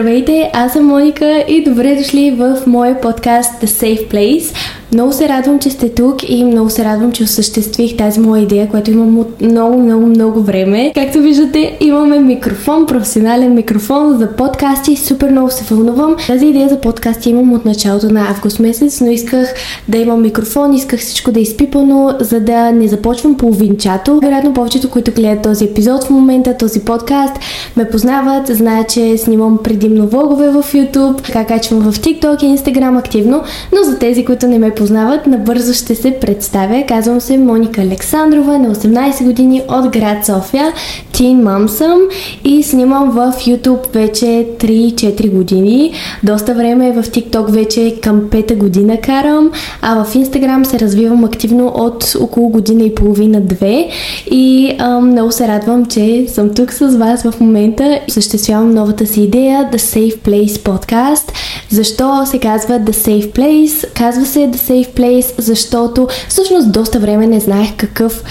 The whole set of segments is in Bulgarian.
Здравейте, аз съм Моника и добре дошли в моя подкаст The Safe Place. Много се радвам, че сте тук и много се радвам, че осъществих тази моя идея, която имам от много, много, много време. Както виждате, имаме микрофон, професионален микрофон за подкасти. Супер много се вълнувам. Тази идея за подкасти имам от началото на август месец, но исках да имам микрофон, исках всичко да е изпипано, за да не започвам половинчато. Вероятно повечето, които гледат този епизод в момента, този подкаст, ме познават, знаят, че снимам предимно влогове в YouTube, така качвам в TikTok и Instagram активно, но за тези, които не ме познават, познават, набързо ще се представя. Казвам се Моника Александрова, на 18 години от град София. Тин мам съм и снимам в YouTube вече 3-4 години. Доста време в TikTok вече към 5 година карам, а в Instagram се развивам активно от около година и половина-две и ам, много се радвам, че съм тук с вас в момента. Съществявам новата си идея The Safe Place Podcast. Защо се казва The Safe Place? Казва се The Safe Place, защото всъщност доста време не знаех какъв,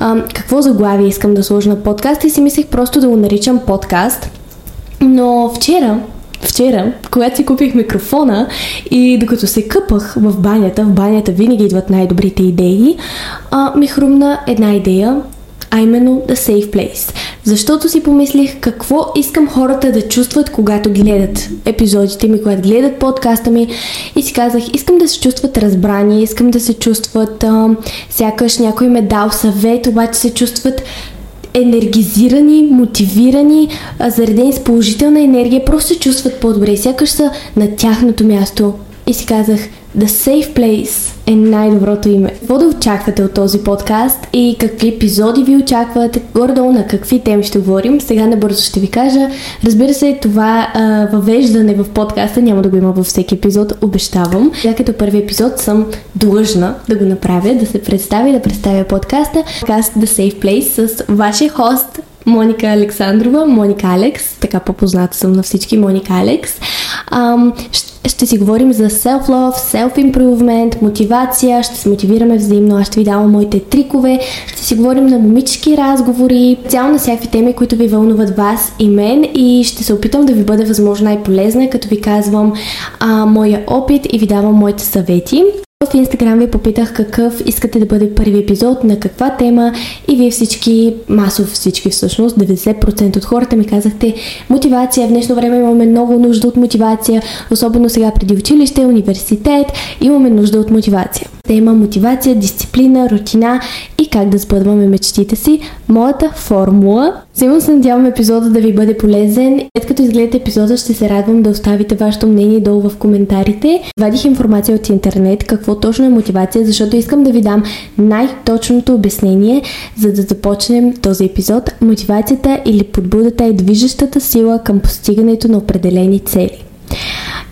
а, какво заглавие искам да сложа на подкаст и си мислех просто да го наричам подкаст. Но вчера, вчера, когато си купих микрофона и докато се къпах в банята, в банята винаги идват най-добрите идеи, а, ми хрумна една идея а именно The Safe Place. Защото си помислих какво искам хората да чувстват, когато гледат епизодите ми, когато гледат подкаста ми и си казах, искам да се чувстват разбрани, искам да се чувстват а, сякаш някой ме дал съвет, обаче се чувстват енергизирани, мотивирани, заредени с положителна енергия, просто се чувстват по-добре, сякаш са на тяхното място. И си казах, The Safe Place е най-доброто име. Какво да очаквате от този подкаст и какви епизоди ви очакват, горе-долу на какви теми ще говорим. Сега набързо ще ви кажа. Разбира се, това а, въвеждане в подкаста няма да го има във всеки епизод, обещавам. Сега като първи епизод съм длъжна да го направя, да се представя и да представя подкаста. Подкаст The Safe Place с вашия хост Моника Александрова, Моника Алекс, така по-позната съм на всички, Моника Алекс. Ам, ще, си говорим за self-love, self-improvement, мотивация, ще се мотивираме взаимно, аз ще ви давам моите трикове, ще си говорим на момически разговори, цяло на всякакви теми, които ви вълнуват вас и мен и ще се опитам да ви бъде възможно най-полезна, като ви казвам а, моя опит и ви давам моите съвети. В Инстаграм ви попитах какъв искате да бъде първи епизод, на каква тема и вие всички, масово всички всъщност, 90% от хората ми казахте мотивация. В днешно време имаме много нужда от мотивация, особено сега преди училище, университет, имаме нужда от мотивация. Тема мотивация, дисциплина, рутина и как да сбъдваме мечтите си. Моята формула. Силно се надявам епизода да ви бъде полезен. След като изгледате епизода, ще се радвам да оставите вашето мнение долу в коментарите. Вадих информация от интернет, какво точно е мотивация, защото искам да ви дам най-точното обяснение, за да започнем този епизод. Мотивацията или подбудата е движещата сила към постигането на определени цели.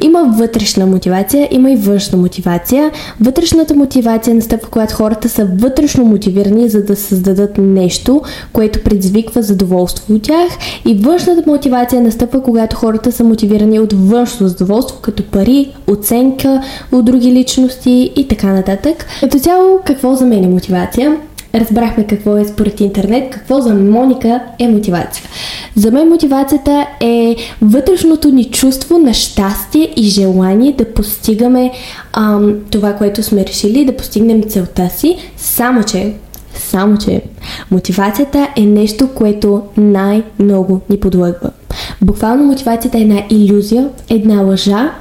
Има вътрешна мотивация, има и външна мотивация. Вътрешната мотивация настъпва, когато хората са вътрешно мотивирани, за да създадат нещо, което предизвиква задоволство от тях. И външната мотивация настъпва, когато хората са мотивирани от външно задоволство, като пари, оценка от други личности и така нататък. Като цяло, какво за мен е мотивация? Разбрахме какво е според интернет, какво за Моника е мотивация. За мен мотивацията е вътрешното ни чувство на щастие и желание да постигаме ам, това, което сме решили, да постигнем целта си, само че само, че мотивацията е нещо, което най-много ни подлъгва. Буквално мотивацията е една иллюзия, една лъжа,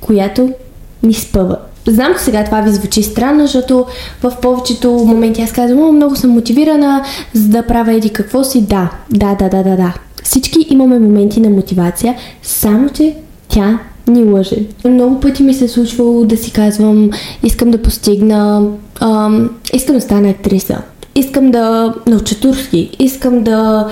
която ни спъва. Знам, че сега това ви звучи странно, защото в повечето моменти аз казвам, много съм мотивирана, за да правя еди какво си. Да, да, да, да, да, да. Всички имаме моменти на мотивация, само че тя ни лъже. Много пъти ми се е случвало да си казвам, искам да постигна, ам, искам да стана актриса, искам да науча турски, искам да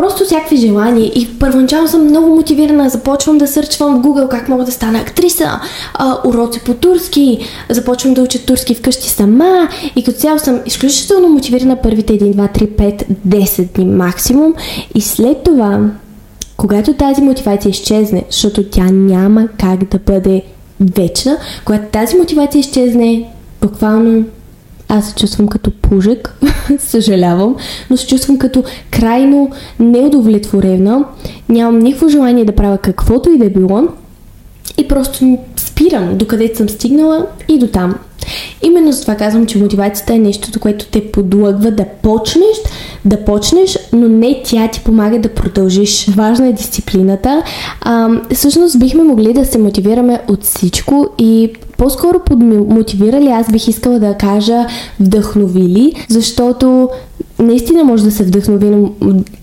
просто всякакви желания. И първоначално съм много мотивирана, започвам да сърчвам в Google как мога да стана актриса, а, уроци по турски, започвам да уча турски вкъщи сама. И като цяло съм изключително мотивирана първите 1, 2, 3, 5, 10 дни максимум. И след това, когато тази мотивация изчезне, защото тя няма как да бъде вечна, когато тази мотивация изчезне, буквално аз се чувствам като пужек, съжалявам, но се чувствам като крайно неудовлетворена, нямам никакво желание да правя каквото и да е било и просто спирам докъде съм стигнала и до там. Именно за това казвам, че мотивацията е нещото, което те подлъгва да почнеш, да почнеш, но не тя ти помага да продължиш. Важна е дисциплината. А, всъщност бихме могли да се мотивираме от всичко и по-скоро подмотивирали, аз бих искала да кажа вдъхновили, защото наистина може да се вдъхновим,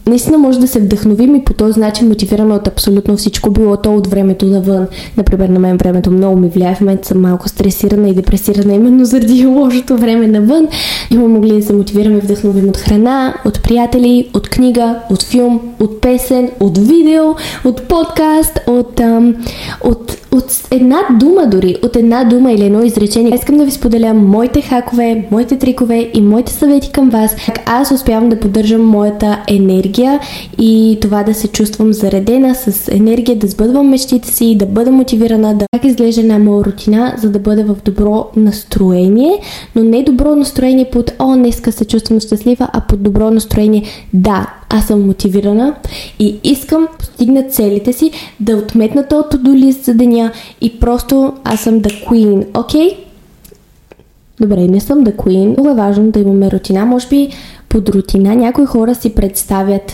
наистина може да се вдъхновим и по този начин мотивираме от абсолютно всичко, било то от времето навън. Например, на мен времето много ми влияе, в момента съм малко стресирана и депресирана именно заради лошото време навън. Има могли да се мотивираме вдъхновим от храна, от приятели, от книга, от филм, от песен, от видео, от подкаст, от, ам, от, от една дума дори, от една дума или едно изречение. Искам да ви споделя моите хакове, моите трикове и моите съвети към вас. Как аз успявам да поддържам моята енергия и това да се чувствам заредена с енергия, да сбъдвам мечтите си, да бъда мотивирана, да как изглежда една моя рутина, за да бъда в добро настроение, но не добро настроение под о, днеска се чувствам щастлива, а под добро настроение да, аз съм мотивирана и искам постигна целите си, да отметна този до лист за деня и просто аз съм the queen, окей? Okay? Добре, не съм the queen. Много е важно да имаме рутина. Може би под рутина някои хора си представят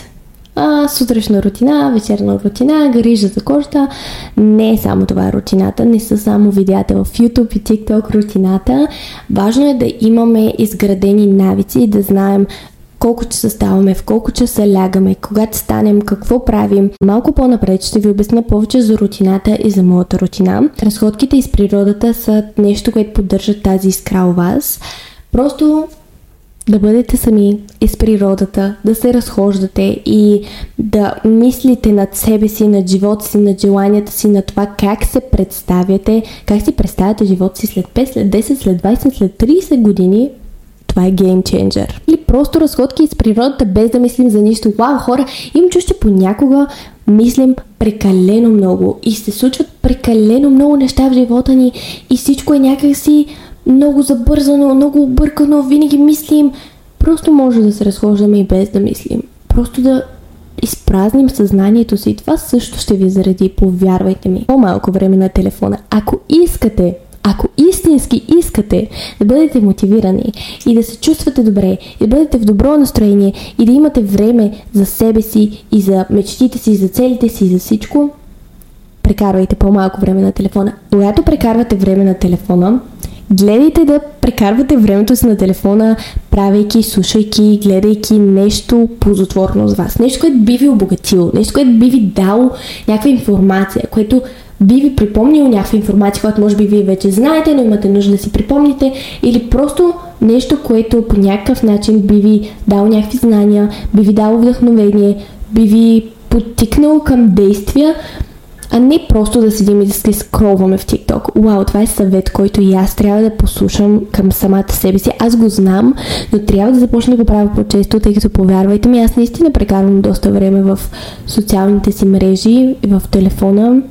а, сутрешна рутина, вечерна рутина, грижа за кожата. Не е само това рутината, не са само видеята в YouTube и TikTok рутината. Важно е да имаме изградени навици и да знаем колко часа ставаме, в колко часа лягаме, когато станем, какво правим. Малко по-напред ще ви обясня повече за рутината и за моята рутина. Разходките из природата са нещо, което поддържа тази искра у вас. Просто да бъдете сами с природата, да се разхождате и да мислите над себе си, над живота си, над желанията си, на това как се представяте, как си представяте живота си след 5, след 10, след 20, след 30 години, това е гейм ченджер. Или просто разходки из природата, без да мислим за нищо. Вау, хора, им чу, че понякога мислим прекалено много и се случват прекалено много неща в живота ни и всичко е някакси много забързано, много объркано, винаги мислим. Просто може да се разхождаме и без да мислим. Просто да изпразним съзнанието си. Това също ще ви заради, повярвайте ми. По-малко време на телефона. Ако искате ако истински искате да бъдете мотивирани и да се чувствате добре, и да бъдете в добро настроение и да имате време за себе си и за мечтите си, за целите си, за всичко, прекарвайте по-малко време на телефона. Когато прекарвате време на телефона, гледайте да прекарвате времето си на телефона, правейки, слушайки, гледайки нещо ползотворно за вас. Нещо, което би ви обогатило, нещо, което би ви дало някаква информация, което би ви припомнил някаква информация, която може би вие вече знаете, но имате нужда да си припомните, или просто нещо, което по някакъв начин би ви дало някакви знания, би ви дало вдъхновение, би ви подтикнало към действия, а не просто да седим и да се скролваме в TikTok. Вау, това е съвет, който и аз трябва да послушам към самата себе си. Аз го знам, но трябва да започна да го правя по-често, тъй като повярвайте ми, аз наистина прекарвам доста време в социалните си мрежи, в телефона.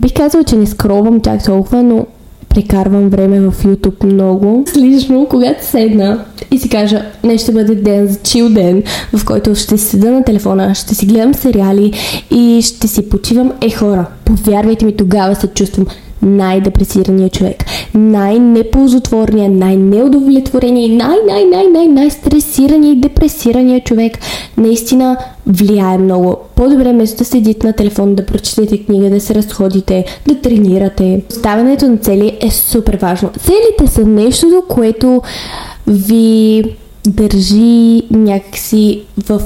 Бих казала, че не скровам чак толкова, но прекарвам време в YouTube много. Лично, когато седна и си кажа, не ще бъде ден за чил ден, в който ще седа на телефона, ще си гледам сериали и ще си почивам. Е, хора, повярвайте ми, тогава се чувствам най-депресирания човек, най-неползотворния, най-неудовлетворения и най-най-най-най-най-стресирания и депресирания човек. Наистина влияе много. По-добре место да седите на телефон, да прочетете книга, да се разходите, да тренирате. Ставането на цели е супер важно. Целите са нещото, което ви държи някакси в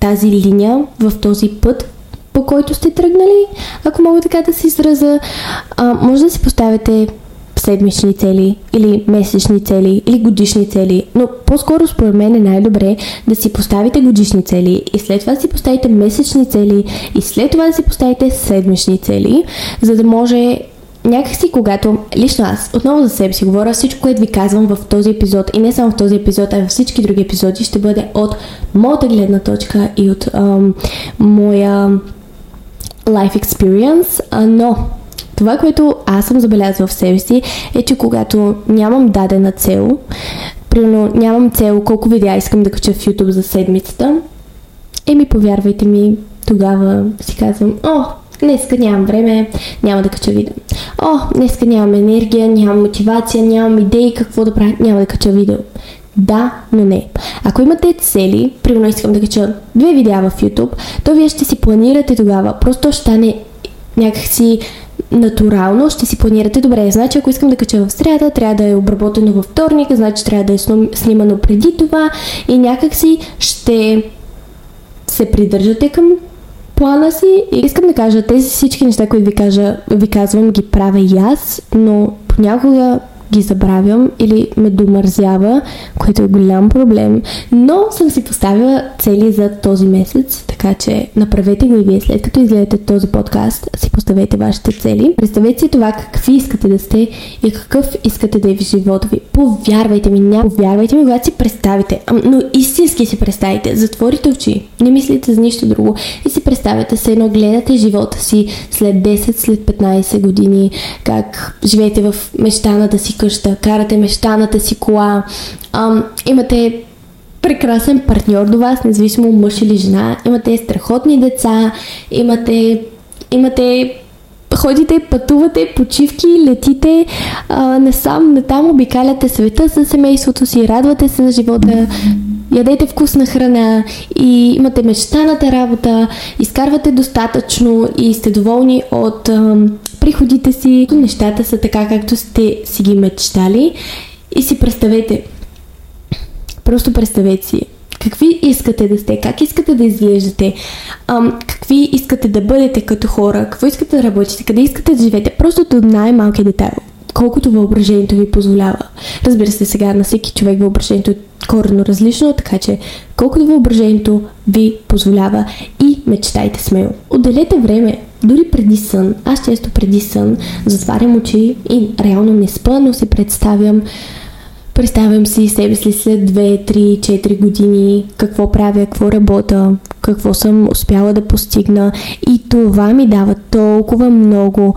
тази линия, в този път, по който сте тръгнали, ако мога така да се израза. А, може да си поставяте седмични цели или месечни цели или годишни цели, но по-скоро според мен е най-добре да си поставите годишни цели и след това си поставите месечни цели и след това да си поставите седмични цели, за да може някакси когато, лично аз, отново за себе си говоря, всичко, което ви казвам в този епизод и не само в този епизод, а във всички други епизоди ще бъде от моята гледна точка и от ам, моя life experience, но това, което аз съм забелязала в себе си, е, че когато нямам дадена цел, примерно нямам цел колко видеа искам да кача в YouTube за седмицата, еми повярвайте ми, тогава си казвам, о, днеска нямам време, няма да кача видео. О, днеска нямам енергия, нямам мотивация, нямам идеи какво да правя, няма да кача видео. Да, но не. Ако имате цели, примерно искам да кача две видеа в YouTube, то вие ще си планирате тогава. Просто ще стане някакси натурално, ще си планирате добре. Значи, ако искам да кача в среда, трябва да е обработено във вторник, значи трябва да е снимано преди това и някакси ще се придържате към плана си. И искам да кажа, тези всички неща, които ви, кажа, ви казвам, ги правя и аз, но понякога ги забравям или ме домързява, което е голям проблем. Но съм си поставила цели за този месец, така че направете го и вие след като изгледате този подкаст, си поставете вашите цели. Представете си това какви искате да сте и какъв искате да е в живота ви. Повярвайте ми, няма повярвайте ми, когато си представите, но истински си представите, затворите очи, не мислите за нищо друго и си представяте се едно, гледате живота си след 10, след 15 години, как живеете в мечтаната си къща, карате мещаната си кола, ам, имате прекрасен партньор до вас, независимо мъж или жена, имате страхотни деца, имате, имате ходите, пътувате, почивки, летите а, насам, натам, обикаляте света с семейството си, радвате се на живота, ядете вкусна храна и имате мечтаната работа, изкарвате достатъчно и сте доволни от ам, приходите си. Нещата са така, както сте си ги мечтали и си представете. Просто представете си какви искате да сте, как искате да изглеждате, ам, какви искате да бъдете като хора, какво искате да работите, къде искате да живеете, просто до най-малкия детайл, колкото въображението ви позволява. Разбира се, сега на всеки човек въображението е коренно различно, така че колкото въображението ви позволява и мечтайте смело. Отделете време, дори преди сън. Аз често преди сън затварям очи и реално не спа, но си представям Представям си себе си след 2, 3, 4 години, какво правя, какво работя, какво съм успяла да постигна. И това ми дава толкова много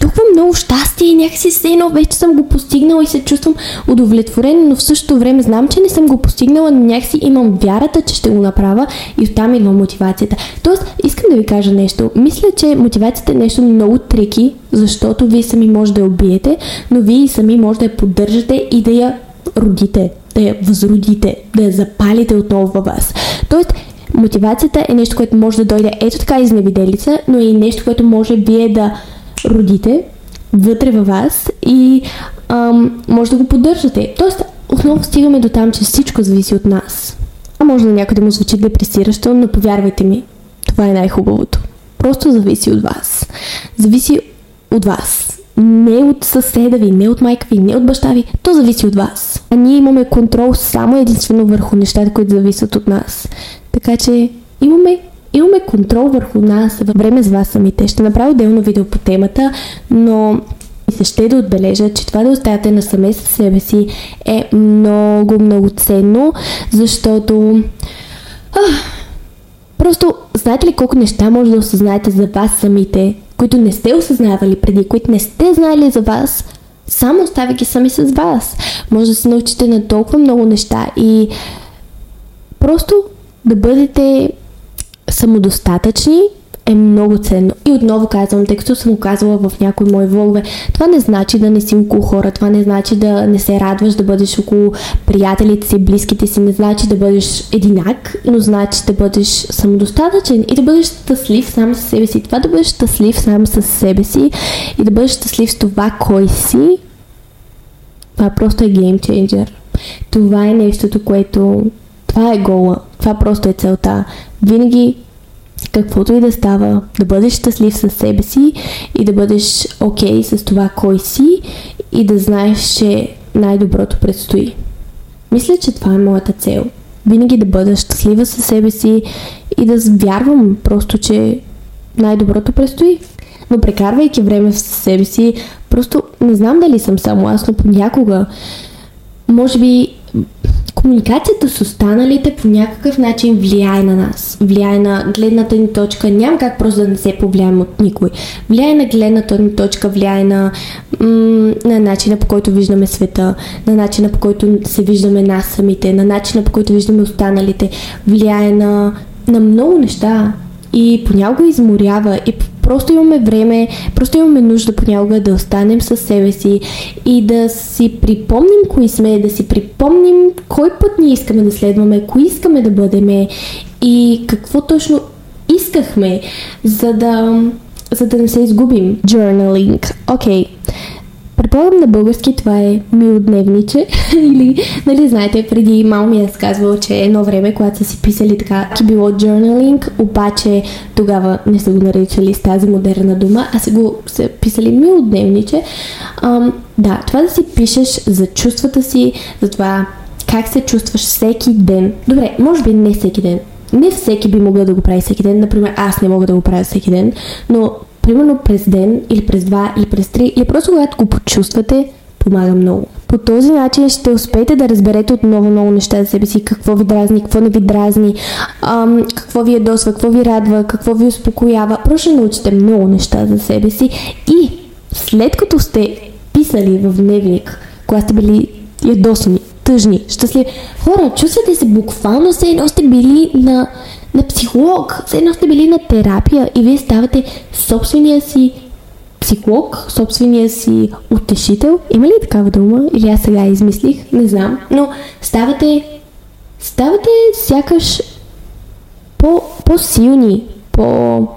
толкова много щастие и някакси се едно вече съм го постигнала и се чувствам удовлетворен, но в същото време знам, че не съм го постигнала, но някакси имам вярата, че ще го направя и оттам идва мотивацията. Тоест, искам да ви кажа нещо. Мисля, че мотивацията е нещо много трики, защото вие сами може да я убиете, но вие сами може да я поддържате и да я родите, да я възродите, да я запалите отново във вас. Тоест, мотивацията е нещо, което може да дойде ето така изневиделица, но и нещо, което може вие да родите вътре във вас и ам, може да го поддържате. Тоест, отново стигаме до там, че всичко зависи от нас. А може на някой му звучи депресиращо, но повярвайте ми, това е най-хубавото. Просто зависи от вас. Зависи от вас. Не от съседа ви, не от майка ви, не от баща ви. То зависи от вас. А ние имаме контрол само единствено върху нещата, които зависят от нас. Така че имаме имаме контрол върху нас във време с вас самите. Ще направя отделно видео по темата, но ми се ще да отбележа, че това да оставяте насаме със себе си е много, много ценно, защото ах, просто знаете ли колко неща може да осъзнаете за вас самите, които не сте осъзнавали преди, които не сте знали за вас, само оставяйки сами с вас. Може да се научите на толкова много неща и просто да бъдете самодостатъчни е много ценно. И отново казвам, тъй като съм казвала в някои мои влогове, това не значи да не си около хора, това не значи да не се радваш да бъдеш около приятелите си, близките си, не значи да бъдеш единак, но значи да бъдеш самодостатъчен и да бъдеш щастлив сам със себе си. Това да бъдеш щастлив сам със себе си и да бъдеш щастлив с това кой си, това просто е геймченджер. Това е нещото, което... Това е гола. Това просто е целта. Винаги каквото и да става, да бъдеш щастлив със себе си и да бъдеш окей okay с това кой си и да знаеш, че най-доброто предстои. Мисля, че това е моята цел. Винаги да бъда щастлива със себе си и да вярвам просто, че най-доброто предстои. Но прекарвайки време със себе си, просто не знам дали съм само аз, но понякога, може би комуникацията с останалите по някакъв начин влияе на нас. Влияе на гледната ни точка. Няма как просто да не се повлияем от никой. Влияе на гледната ни точка, влияе на, м- на начина по който виждаме света, на начина по който се виждаме нас самите, на начина по който виждаме останалите. Влияе на, на много неща и понякога изморява и просто имаме време, просто имаме нужда понякога да останем със себе си и да си припомним кои сме, да си припомним кой път ние искаме да следваме, кои искаме да бъдеме и какво точно искахме, за да, за да не се изгубим. Journaling. Окей. Okay. Предполагам на български това е милодневниче или, нали знаете, преди мама ми е сказвала, че едно време, когато са си писали така, ки било journaling, обаче тогава не са го наричали с тази модерна дума, а са го са писали милодневниче. Ам, да, това да си пишеш за чувствата си, за това как се чувстваш всеки ден. Добре, може би не всеки ден. Не всеки би могъл да го прави всеки ден. Например, аз не мога да го правя всеки ден, но примерно през ден или през два или през три или просто когато го почувствате, помага много. По този начин ще успеете да разберете отново много неща за себе си, какво ви дразни, какво не ви дразни, ам, какво ви ядосва, какво ви радва, какво ви успокоява. Просто ще научите много неща за себе си и след като сте писали в дневник, когато сте били ядосани, тъжни, щастливи, хора, чувствате се буквално се едно сте били на на психолог. Едно сте били на терапия и вие ставате собствения си психолог, собствения си утешител. Има ли такава дума? Или аз сега измислих? Не знам. Но ставате, ставате сякаш по, по-силни, по...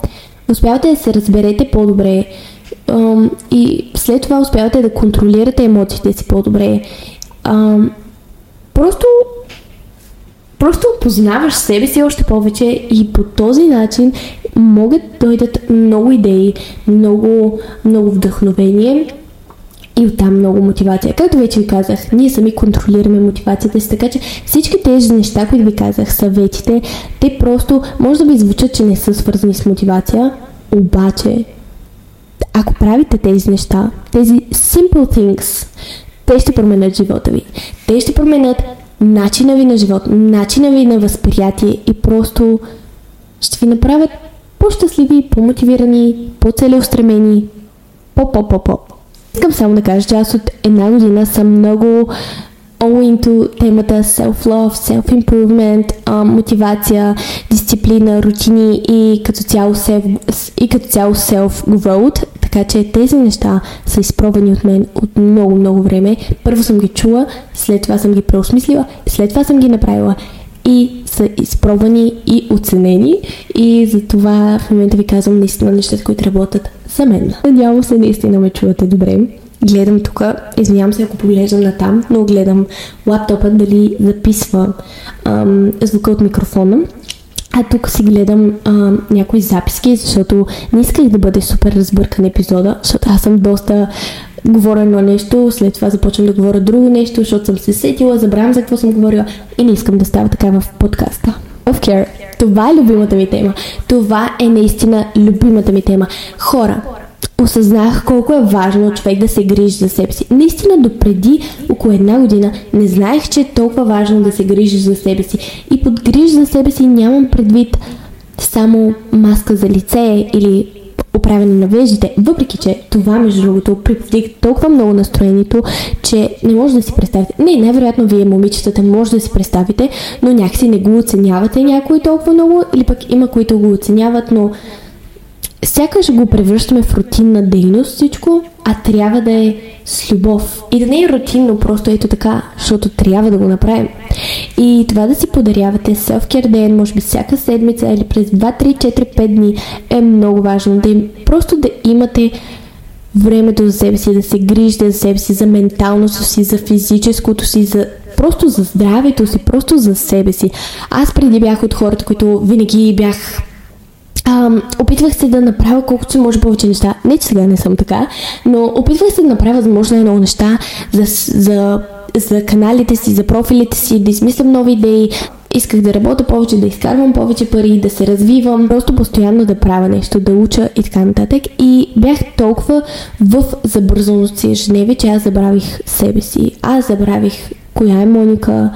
успявате да се разберете по-добре и след това успявате да контролирате емоциите си по-добре. просто Просто познаваш себе си още повече и по този начин могат да дойдат много идеи, много, много вдъхновение и оттам много мотивация. Както вече ви казах, ние сами контролираме мотивацията си, така че всички тези неща, които ви казах, съветите, те просто може да ви звучат, че не са свързани с мотивация, обаче ако правите тези неща, тези simple things, те ще променят живота ви. Те ще променят начина ви на живот, начина ви на възприятие и просто ще ви направят по-щастливи, по-мотивирани, по-целеустремени, по-по-по-по. Искам само да кажа, че аз от една година съм много all into темата self-love, self-improvement, мотивация, дисциплина, рутини и като цяло self, и като цяло self-growth. Така че тези неща са изпробвани от мен от много, много време. Първо съм ги чула, след това съм ги преосмислила, след това съм ги направила и са изпробвани и оценени и за това в момента ви казвам наистина нещата, които работят за мен. Надявам се наистина ме чувате добре. Гледам тук, извинявам се ако поглеждам на там, но гледам лаптопа дали записва ам, звука от микрофона. А тук си гледам а, някои записки, защото не исках да бъде супер разбъркан епизода, защото аз съм доста говоря едно нещо, след това започвам да говоря друго нещо, защото съм се сетила, забравям за какво съм говорила и не искам да става така в подкаста. Self-care. Това е любимата ми тема. Това е наистина любимата ми тема. Хора, осъзнах колко е важно човек да се грижи за себе си. Наистина допреди около една година не знаех, че е толкова важно да се грижиш за себе си. И под гриж за себе си нямам предвид само маска за лице или оправяне на веждите, въпреки че това, между другото, приповдига толкова много настроението, че не може да си представите. Не, най-вероятно вие, момичетата, може да си представите, но някакси не го оценявате някой толкова много, или пък има които го оценяват, но сякаш го превръщаме в рутинна дейност всичко, а трябва да е с любов. И да не е рутинно, просто ето така, защото трябва да го направим. И това да си подарявате self-care ден, може би всяка седмица или през 2, 3, 4, 5 дни е много важно. Да им, просто да имате времето за себе си, да се грижите за себе си, за менталното си, за физическото си, за просто за здравето си, просто за себе си. Аз преди бях от хората, които винаги бях а, опитвах се да направя колкото се може повече неща. Не, че сега не съм така, но опитвах се да направя възможно много неща за, за, за каналите си, за профилите си, да измислям нови идеи. Исках да работя повече, да изкарвам повече пари, да се развивам, просто постоянно да правя нещо, да уча и така нататък. И бях толкова в забързаност си ежедневие, че аз забравих себе си. Аз забравих коя е Моника,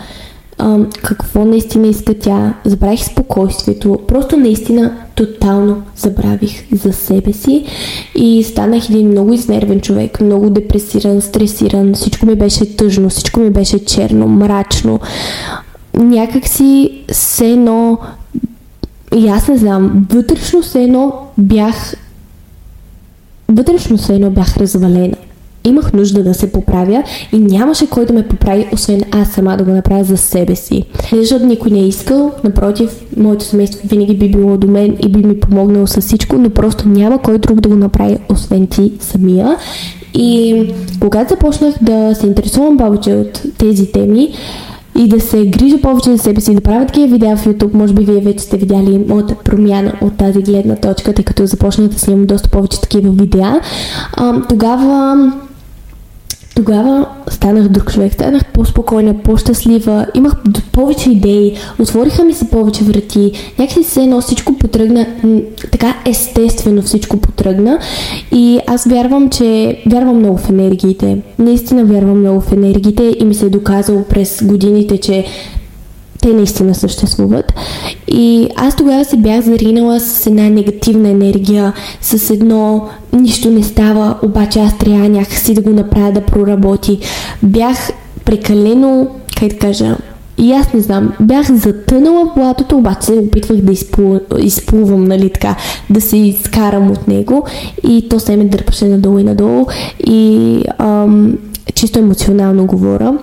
какво наистина иска тя, забравих спокойствието, просто наистина тотално забравих за себе си и станах един много изнервен човек, много депресиран, стресиран, всичко ми беше тъжно, всичко ми беше черно, мрачно. Някак си все едно, и аз не знам, вътрешно все едно бях вътрешно все едно бях развалена имах нужда да се поправя и нямаше кой да ме поправи, освен аз сама да го направя за себе си. Не защото никой не е искал, напротив, моето семейство винаги би било до мен и би ми помогнало с всичко, но просто няма кой друг да го направи, освен ти самия. И когато започнах да се интересувам повече от тези теми, и да се грижа повече за себе си, да правя такива видеа в YouTube. Може би вие вече сте видяли моята промяна от тази гледна точка, тъй като започнах да снимам доста повече такива видеа. А, тогава тогава станах друг човек, станах по-спокойна, по-щастлива, имах повече идеи, отвориха ми се повече врати, някакси се едно всичко потръгна, така естествено всичко потръгна. И аз вярвам, че вярвам много в енергиите. Наистина вярвам много в енергиите и ми се е доказало през годините, че те наистина съществуват. И аз тогава се бях заринала с една негативна енергия, с едно нищо не става, обаче аз трябва някакси да го направя да проработи. Бях прекалено, как да кажа, и аз не знам, бях затънала в блатото, обаче се опитвах да изплу, изплувам, нали така, да се изкарам от него и то се ме дърпаше надолу и надолу и ам, чисто емоционално говоря.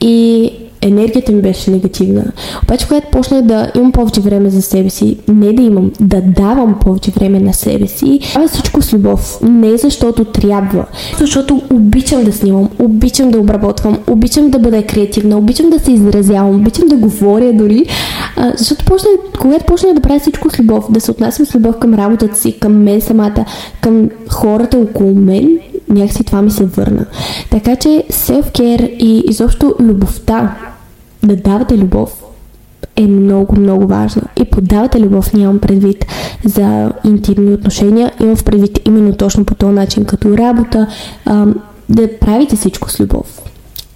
И енергията ми беше негативна. Обаче, когато почнах да имам повече време за себе си, не да имам, да давам повече време на себе си, правя всичко с любов. Не защото трябва, защото обичам да снимам, обичам да обработвам, обичам да бъда креативна, обичам да се изразявам, обичам да говоря дори. А, защото почнах, когато почнах да правя всичко с любов, да се отнасям с любов към работата си, към мен самата, към хората около мен, някакси това ми се върна. Така че self-care и изобщо любовта да давате любов е много, много важно. И подавате любов нямам предвид за интимни отношения, имам в предвид именно точно по този начин, като работа, а, да правите всичко с любов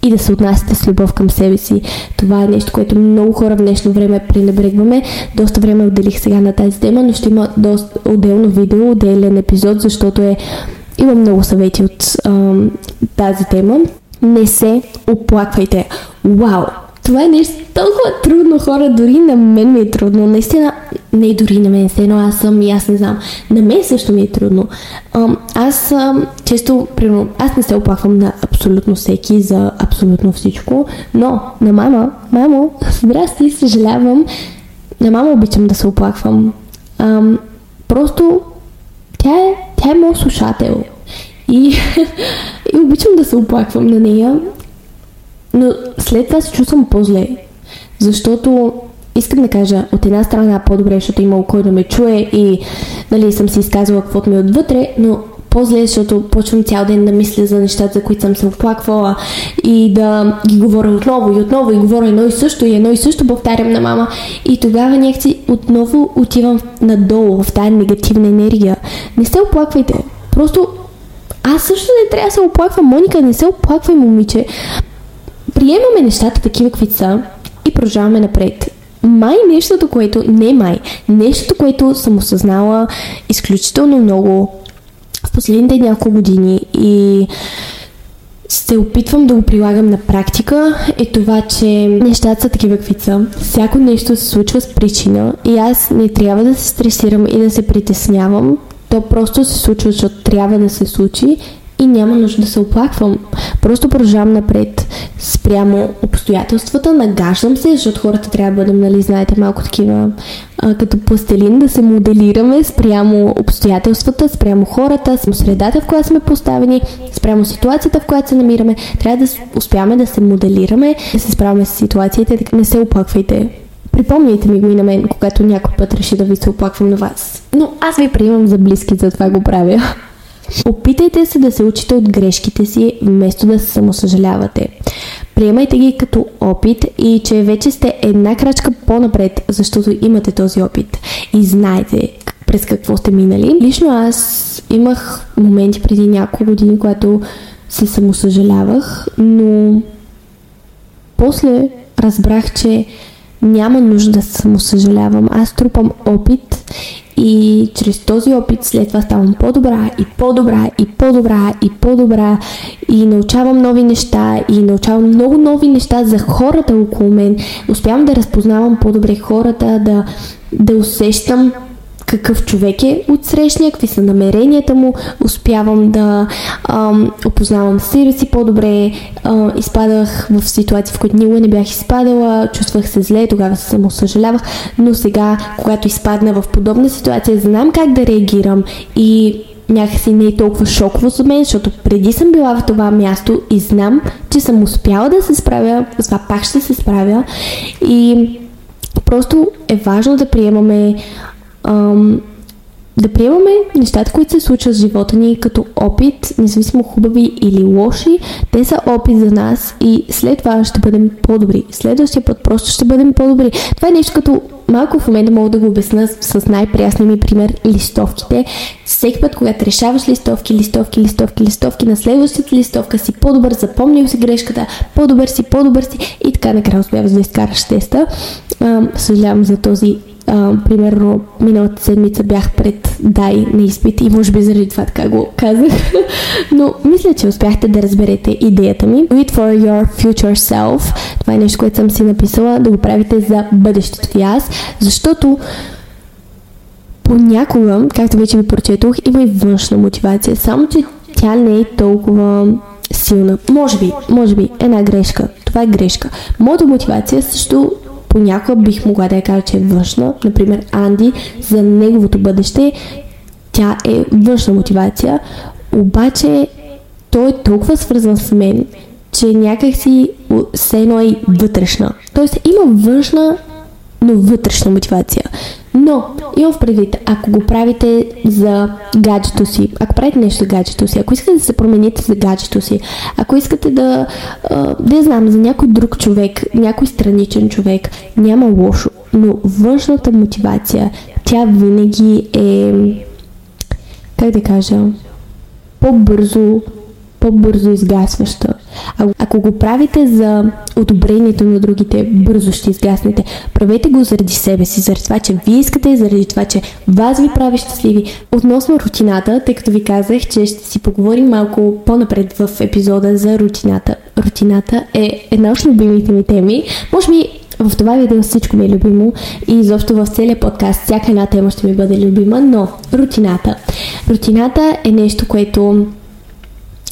и да се отнасяте с любов към себе си. Това е нещо, което много хора в днешно време пренебрегваме. Доста време отделих сега на тази тема, но ще има доста отделно видео, отделен епизод, защото е има много съвети от а, тази тема. Не се оплаквайте. Вау! Това е нещо толкова трудно, хора. Дори на мен ми е трудно. Наистина, не дори на мен, все едно аз съм и аз не знам. На мен също ми е трудно. Аз често, примерно, аз не се оплаквам на абсолютно всеки за абсолютно всичко, но на мама, мамо, здрасти, съжалявам, на мама обичам да се оплаквам. А, просто тя е, тя е моят слушател. И, и обичам да се оплаквам на нея, но след това се чувствам по-зле. Защото искам да кажа, от една страна по-добре, защото има кой да ме чуе и нали, съм си изказала каквото ми е отвътре, но по-зле, защото почвам цял ден да мисля за нещата, за които съм се оплаквала и да ги говоря отново и отново и говоря едно и също и едно и също повтарям на мама. И тогава някакси отново отивам надолу в тази негативна енергия. Не се оплаквайте. Просто аз също не трябва да се оплаквам. Моника, не се оплаквай, момиче. Приемаме нещата такива, каквито са и продължаваме напред. Май нещото, което... Не май. Нещото, което съм осъзнала изключително много в последните няколко години и се опитвам да го прилагам на практика е това, че нещата са такива какви са. Всяко нещо се случва с причина и аз не трябва да се стресирам и да се притеснявам. То просто се случва, защото трябва да се случи и няма нужда да се оплаквам. Просто продължавам напред спрямо обстоятелствата, нагаждам се, защото хората трябва да бъдем, нали, знаете, малко такива а, като пластелин, да се моделираме спрямо обстоятелствата, спрямо хората, спрямо средата, в която сме поставени, спрямо ситуацията, в която се намираме. Трябва да успяваме да се моделираме, да се справяме с ситуациите, така не се оплаквайте. Припомняйте ми го и на мен, когато някой път реши да ви се оплаквам на вас. Но аз ви приемам за близки, затова го правя. Опитайте се да се учите от грешките си, вместо да се самосъжалявате. Приемайте ги като опит и че вече сте една крачка по-напред, защото имате този опит и знаете през какво сте минали. Лично аз имах моменти преди няколко години, когато се самосъжалявах, но после разбрах, че няма нужда да самосъжалявам. Аз трупам опит и чрез този опит след това ставам по-добра и по-добра и по-добра и по-добра и научавам нови неща и научавам много нови неща за хората около мен. Успявам да разпознавам по-добре хората, да, да усещам какъв човек е от срещния, какви са намеренията му, успявам да ам, опознавам себе си по-добре, а, изпадах в ситуации, в които никога не бях изпадала, чувствах се зле, тогава се само съжалявах, но сега, когато изпадна в подобна ситуация, знам как да реагирам и някакси не е толкова шоково за мен, защото преди съм била в това място и знам, че съм успяла да се справя, с това пак ще се справя. И просто е важно да приемаме ам, да приемаме нещата, които се случват в живота ни като опит, независимо хубави или лоши, те са опит за нас и след това ще бъдем по-добри. Следващия път просто ще бъдем по-добри. Това е нещо като малко в момента мога да го обясна с най-прясния ми пример листовките. Всеки път, когато решаваш листовки, листовки, листовки, листовки, на следващата листовка си по-добър, запомнил си грешката, по-добър си, по-добър си и така накрая успяваш да изкараш теста. съжалявам за този а, примерно миналата седмица бях пред дай на изпит и може би заради това така го казах. Но мисля, че успяхте да разберете идеята ми. Do for your future self. Това е нещо, което съм си написала да го правите за бъдещето ви аз, защото понякога, както вече ви прочетох, има и външна мотивация, само че тя не е толкова силна. Може би, може би, една грешка. Това е грешка. Моята мотивация също понякога бих могла да я кажа, че е външна. Например, Анди, за неговото бъдеще, тя е външна мотивация, обаче той е толкова свързан с мен, че някакси все едно е вътрешна. Тоест има външна но вътрешна мотивация. Но, имам в предвид, ако го правите за гаджето си, ако правите нещо за гаджето си, ако искате да се промените за гаджето си, ако искате да, да знам, за някой друг човек, някой страничен човек, няма лошо, но външната мотивация, тя винаги е, как да кажа, по-бързо по-бързо изгасваща. А, ако го правите за одобрението на другите, бързо ще изгаснете. Правете го заради себе си, заради това, че вие искате, заради това, че вас ви прави щастливи. Относно рутината, тъй като ви казах, че ще си поговорим малко по-напред в епизода за рутината. Рутината е една от любимите ми теми. Може би в това видео всичко ми е любимо и изобщо в целия подкаст всяка една тема ще ми бъде любима, но рутината. Рутината е нещо, което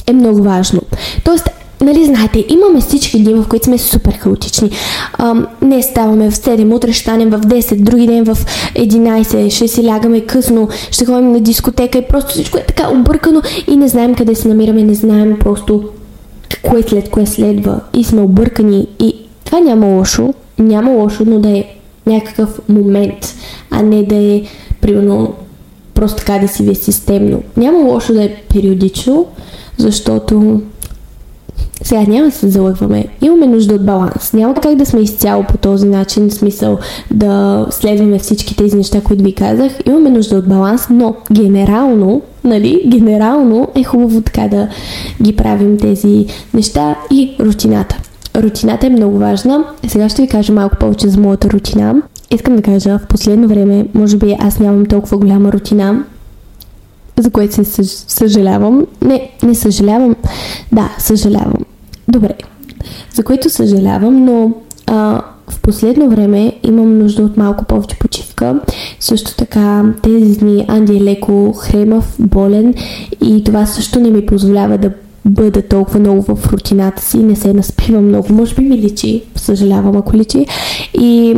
е много важно. Тоест, нали знаете, имаме всички дни, в които сме супер хаотични. Ам, не ставаме в 7, утре ще станем в 10, други ден в 11, ще си лягаме късно, ще ходим на дискотека и просто всичко е така объркано и не знаем къде се намираме, не знаем просто кое след кое следва и сме объркани и това няма лошо, няма лошо, но да е някакъв момент, а не да е примерно просто така да си ви е системно. Няма лошо да е периодично, защото сега няма да се залъгваме. Имаме нужда от баланс. Няма как да сме изцяло по този начин, в смисъл да следваме всички тези неща, които ви казах. Имаме нужда от баланс, но генерално, нали, генерално е хубаво така да ги правим тези неща и рутината. Рутината е много важна. Сега ще ви кажа малко повече за моята рутина. Искам да кажа, в последно време, може би аз нямам толкова голяма рутина, за което се съжалявам. Не, не съжалявам. Да, съжалявам. Добре. За което съжалявам, но а, в последно време имам нужда от малко повече почивка. Също така тези дни Анди е леко хремав, болен и това също не ми позволява да бъда толкова много в рутината си, не се наспивам много, може би ми личи, съжалявам ако личи. И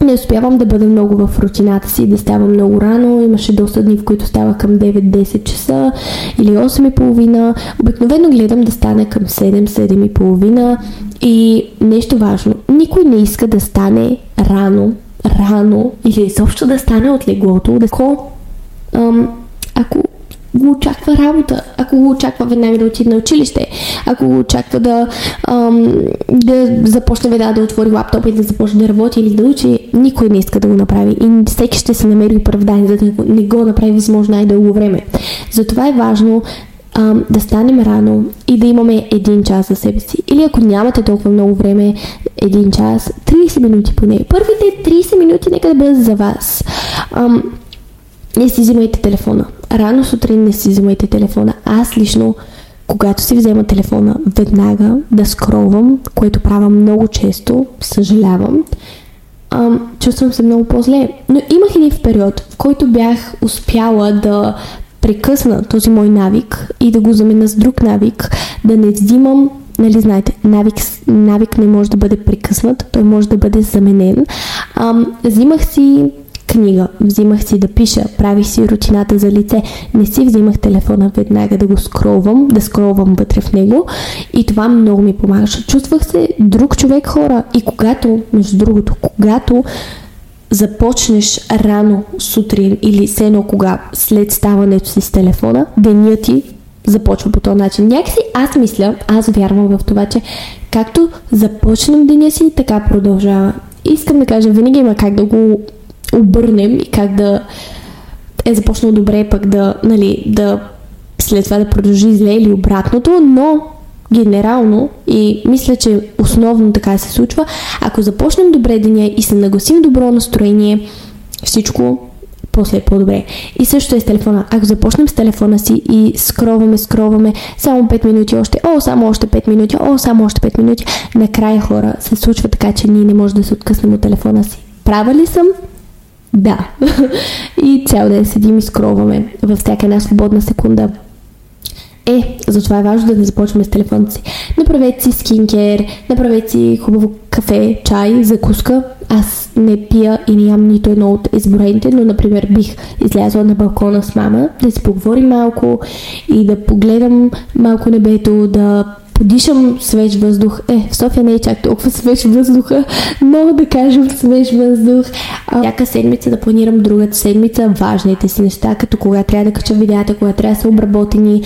не успявам да бъда много в рутината си, да ставам много рано. Имаше доста дни, в които става към 9-10 часа или 8.30. Обикновено гледам да стане към 7-7.30. И нещо важно, никой не иска да стане рано, рано или изобщо да стане от леглото, ако, ам, ако го очаква работа, ако го очаква веднага да отиде на училище, ако го очаква да, ам, да започне веднага да отвори лаптоп и да започне да работи или да учи, никой не иска да го направи и всеки ще се намери оправдание, за да не го направи възможно най-дълго време. Затова е важно а, да станем рано и да имаме един час за себе си. Или ако нямате толкова много време, един час, 30 минути поне. Първите 30 минути нека да бъдат за вас. А, не си взимайте телефона. Рано сутрин не си взимайте телефона. Аз лично когато си взема телефона, веднага да скролвам, което правя много често, съжалявам, ам, чувствам се много по-зле. Но имах един период, в който бях успяла да прекъсна този мой навик и да го замена с друг навик, да не взимам нали знаете, навик, навик не може да бъде прекъснат, той може да бъде заменен. Ам, взимах си книга, взимах си да пиша, правих си рутината за лице, не си взимах телефона веднага да го скролвам, да скролвам вътре в него и това много ми помагаше. Чувствах се друг човек хора и когато, между другото, когато започнеш рано сутрин или сено кога след ставането си с телефона, деня ти започва по този начин. Някакси аз мисля, аз вярвам в това, че както започнем деня си, така продължава. Искам да кажа, винаги има как да го обърнем и как да е започнал добре, пък да, нали, да след това да продължи зле или обратното, но генерално и мисля, че основно така се случва, ако започнем добре деня и се нагласим добро настроение, всичко после е по-добре. И също е с телефона. Ако започнем с телефона си и скроваме, скроваме, само 5 минути още, о, само още 5 минути, о, само още 5 минути, накрая хора се случва така, че ние не можем да се откъснем от телефона си. Права ли съм? Да. и цял ден седим и скроваме във всяка една свободна секунда. Е, затова е важно да не започваме с телефона си. Направете си скинкер, направете си хубаво кафе, чай, закуска. Аз не пия и ям нито едно от изброените, но, например, бих излязла на балкона с мама, да си поговорим малко и да погледам малко небето, да подишам свеж въздух. Е, в София не е чак толкова свеж въздуха, но да кажем свеж въздух. Всяка седмица да планирам другата седмица важните си неща, като кога трябва да кача видеята, кога трябва да са обработени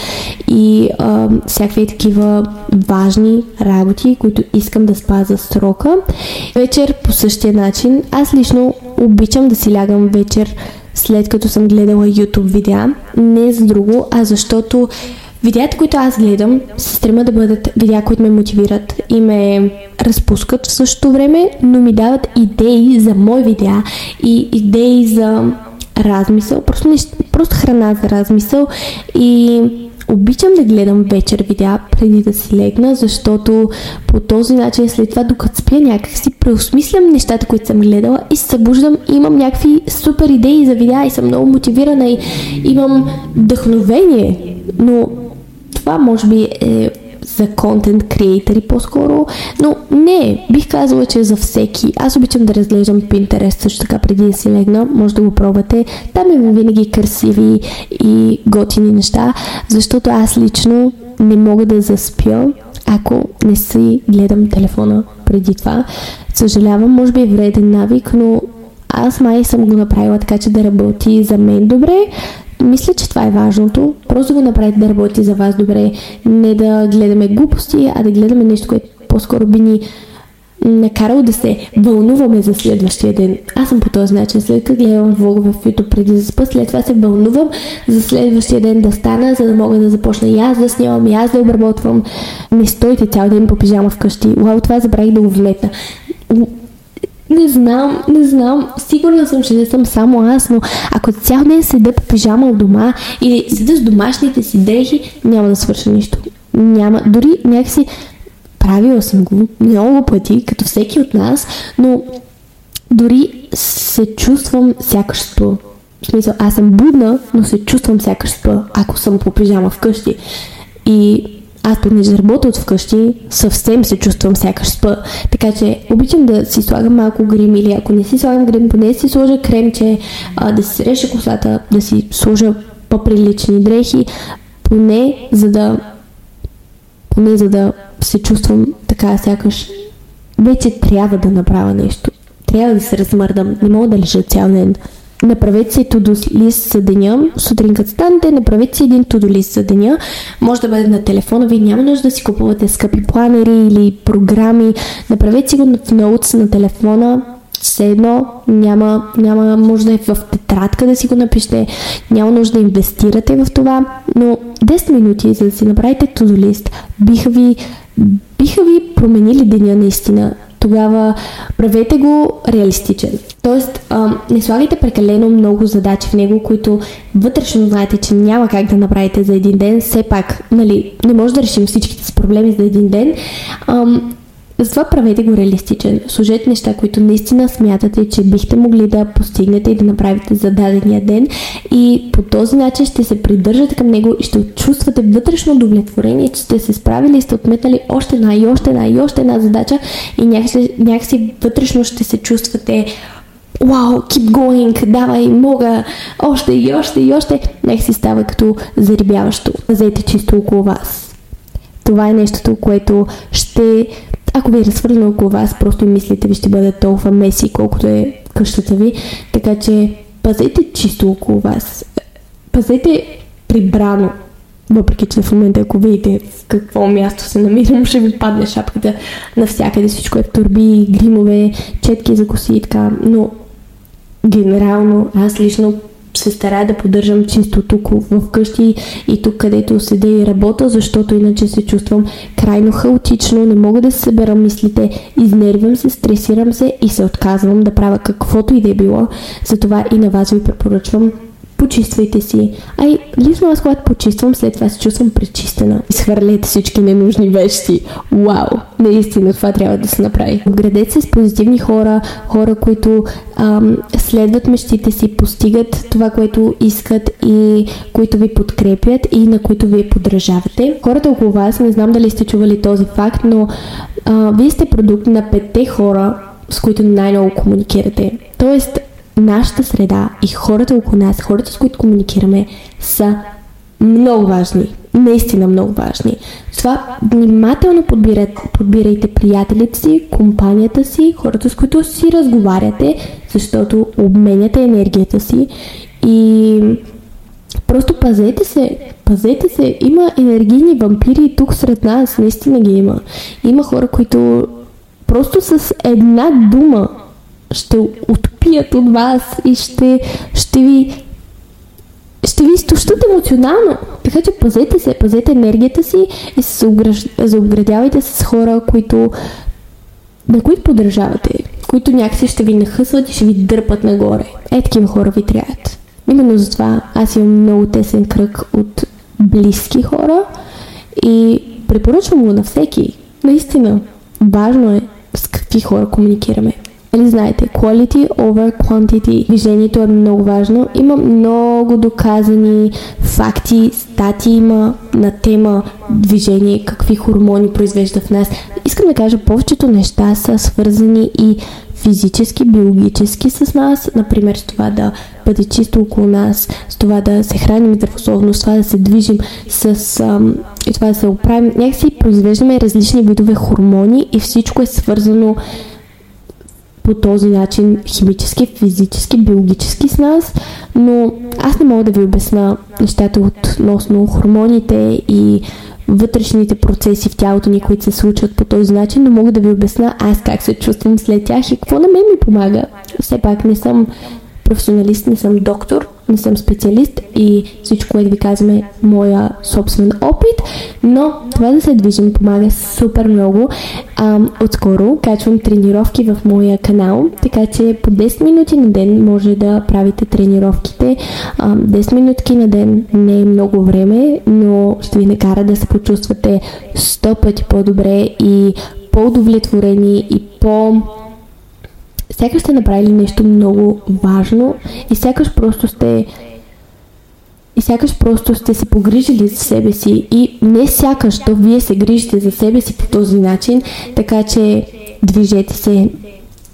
и а, всякакви такива важни работи, които искам да спаза срока. Вечер по същия начин. Аз лично обичам да си лягам вечер след като съм гледала YouTube видеа. Не за друго, а защото Видеята, които аз гледам, се стремя да бъдат видеа, които ме мотивират и ме разпускат в същото време, но ми дават идеи за мои видеа и идеи за размисъл, просто, не, просто храна за размисъл и обичам да гледам вечер видеа преди да си легна, защото по този начин след това, докато спя някак си преосмислям нещата, които съм гледала и се събуждам и имам някакви супер идеи за видеа и съм много мотивирана и имам вдъхновение. Но това може би е за контент креатори по-скоро, но не, бих казала, че е за всеки. Аз обичам да разглеждам Pinterest също така преди да си легна, може да го пробвате. Там има винаги красиви и готини неща, защото аз лично не мога да заспя, ако не си гледам телефона преди това. Съжалявам, може би е вреден навик, но аз май съм го направила така, че да работи за мен добре, мисля, че това е важното. Просто го направите да работи за вас добре. Не да гледаме глупости, а да гледаме нещо, което по-скоро би ни накарало да се вълнуваме за следващия ден. Аз съм по този начин. След като гледам влогове в YouTube преди да спа, след това се вълнувам за следващия ден да стана, за да мога да започна и аз да снимам, и аз да обработвам. Не стойте цял ден по пижама вкъщи. Уау, това забравих да го вметна не знам, не знам. Сигурна съм, че не съм само аз, но ако цял ден седа по пижама от дома или седа с домашните си дрехи, няма да свърша нищо. Няма. Дори някакси правила съм го много пъти, като всеки от нас, но дори се чувствам сякаш спа. В смисъл, аз съм будна, но се чувствам сякаш спа, ако съм по пижама вкъщи. И аз понеже работя от вкъщи, съвсем се чувствам сякаш спа. Така че обичам да си слагам малко грим или ако не си слагам грим, поне си сложа кремче, а, да си среша косата, да си сложа по-прилични дрехи, поне за да поне за да се чувствам така сякаш вече трябва да направя нещо. Трябва да се размърдам. Не мога да лежа цял ден. Направете си туду лист за деня. Сутрин станете, направете си един туду лист за деня. Може да бъде на телефона ви, няма нужда да си купувате скъпи планери или програми. Направете си го в ноутс на телефона. Все едно няма, няма може да е в тетрадка да си го напишете, няма нужда да инвестирате в това, но 10 минути за да си направите to биха ви, биха ви променили деня наистина тогава правете го реалистичен. Тоест, не слагайте прекалено много задачи в него, които вътрешно знаете, че няма как да направите за един ден. Все пак, нали, не може да решим всичките си проблеми за един ден. Затова правете го реалистичен. Служете неща, които наистина смятате, че бихте могли да постигнете и да направите за дадения ден и по този начин ще се придържате към него и ще чувствате вътрешно удовлетворение, че сте се справили и сте отметнали още една и още една и още една задача и някакси, някакси вътрешно ще се чувствате Вау, keep going, давай, мога, още и още и още. Нека си става като зарибяващо. Пазете чисто около вас. Това е нещото, което ще ако ви е разхвърлено около вас, просто мислите ви ще бъде толкова меси, колкото е къщата ви. Така че пазете чисто около вас. Пазете прибрано. Въпреки, че в момента, ако видите в какво място се намирам, ще ви падне шапката навсякъде. Всичко е турби, гримове, четки за коси и така. Но генерално аз лично се старая да поддържам чисто тук в къщи и тук където седя и работя, защото иначе се чувствам крайно хаотично, не мога да се събера мислите, изнервям се, стресирам се и се отказвам да правя каквото и да е било. Затова и на вас ви препоръчвам почиствайте си. Ай, лично аз когато почиствам, след това се чувствам пречистена. Изхвърлете всички ненужни вещи. Вау! Наистина това трябва да се направи. Обградете се с позитивни хора, хора, които ам, следват мечтите си, постигат това, което искат и които ви подкрепят и на които вие подражавате. Хората около вас, не знам дали сте чували този факт, но а, вие сте продукт на петте хора, с които най-много комуникирате. Тоест, нашата среда и хората около нас, хората с които комуникираме, са много важни. Наистина много важни. Това внимателно подбират, подбирайте приятелите си, компанията си, хората с които си разговаряте, защото обменяте енергията си и просто пазете се, пазете се. Има енергийни вампири тук сред нас, наистина ги има. Има хора, които просто с една дума ще отпият от вас и ще, ще ви ще ви изтощат емоционално. Така че пазете се, пазете енергията си и се заобградявайте с хора, които на които поддържавате, които някакси ще ви нахъсват и ще ви дърпат нагоре. Е, такива хора ви трябват. Именно затова аз имам много тесен кръг от близки хора и препоръчвам го на всеки. Наистина, важно е с какви хора комуникираме. Нали знаете, quality over quantity. Движението е много важно. Има много доказани факти, статии има на тема движение, какви хормони произвежда в нас. Искам да кажа, повечето неща са свързани и физически, биологически с нас, например с това да бъде чисто около нас, с това да се храним здравословно, с това да се движим, с ам, и това да се оправим. Някакси произвеждаме различни видове хормони и всичко е свързано по този начин химически, физически, биологически с нас, но аз не мога да ви обясна нещата относно хормоните и вътрешните процеси в тялото ни, които се случват по този начин, но мога да ви обясна аз как се чувствам след тях и какво на мен ми помага. Все пак не съм професионалист, не съм доктор, не съм специалист и всичко, което ви казваме, е моя собствен опит, но това да се движим помага супер много. А, отскоро качвам тренировки в моя канал, така че по 10 минути на ден може да правите тренировките. А, 10 минутки на ден не е много време, но ще ви накара да се почувствате 100 пъти по-добре и по-удовлетворени и по- сякаш сте направили нещо много важно и сякаш просто сте и сякаш просто сте се погрижили за себе си и не сякаш, то вие се грижите за себе си по този начин, така че движете се,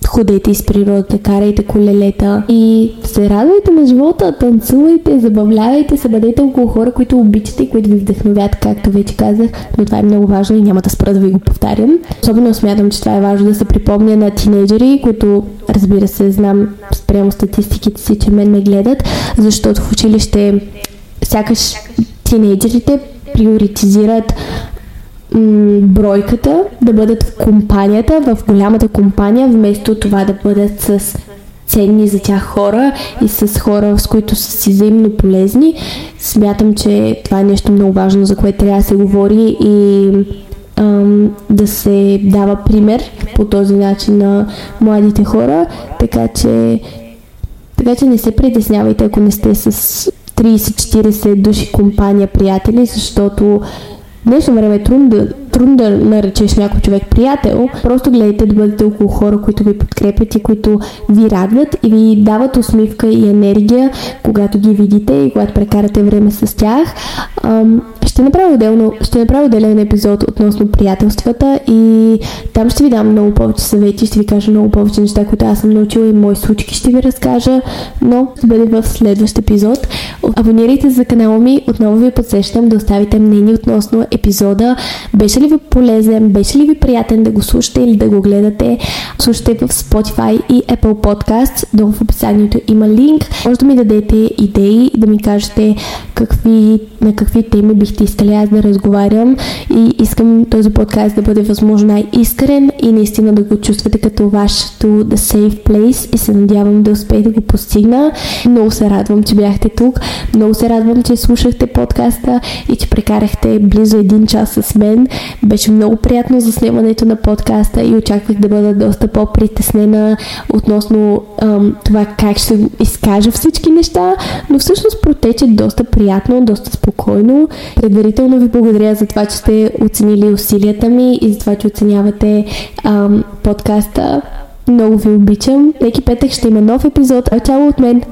ходете из природата, карайте колелета и се радвайте на живота, танцувайте, забавлявайте се, бъдете около хора, които обичате и които ви вдъхновят, както вече казах, но това е много важно и няма да спра да ви го повтарям. Особено смятам, че това е важно да се припомня на тинейджери, които разбира се, знам спрямо статистиките си, че мен ме гледат, защото в училище сякаш тинейджерите приоритизират бройката, да бъдат в компанията, в голямата компания, вместо това да бъдат с ценни за тях хора и с хора, с които са си взаимно полезни. Смятам, че това е нещо много важно, за което трябва да се говори и ам, да се дава пример по този начин на младите хора, така че така че не се притеснявайте, ако не сте с 30-40 души компания приятели, защото днешно време е трудно да, трудно да наречеш някой човек приятел. Просто гледайте да бъдете около хора, които ви подкрепят и които ви радват и ви дават усмивка и енергия, когато ги видите и когато прекарате време с тях. Ще направя, отделно, ще направя отделен епизод относно приятелствата и там ще ви дам много повече съвети, ще ви кажа много повече неща, които аз съм научила и мои случки ще ви разкажа, но ще бъде в следващ епизод. Абонирайте за канала ми, отново ви подсещам да оставите мнение относно епизода. Беше ли ви полезен, беше ли ви приятен да го слушате или да го гледате? Слушайте в Spotify и Apple Podcasts. Долу в описанието има линк. Може да ми дадете идеи, да ми кажете какви, на какви теми бихте искали аз да разговарям и искам този подкаст да бъде възможно най-искрен и наистина да го чувствате като вашето The Safe Place и се надявам да успея да го постигна. Много се радвам, че бяхте тук. Много се радвам, че слушахте подкаста и че прекарахте близо един час с мен. Беше много приятно за снимането на подкаста и очаквах да бъда доста по-притеснена относно ам, това как ще изкажа всички неща, но всъщност протече доста приятно, доста спокойно. Предварително ви благодаря за това, че сте оценили усилията ми и за това, че оценявате ам, подкаста. Много ви обичам. Всеки петък ще има нов епизод. Чао от мен!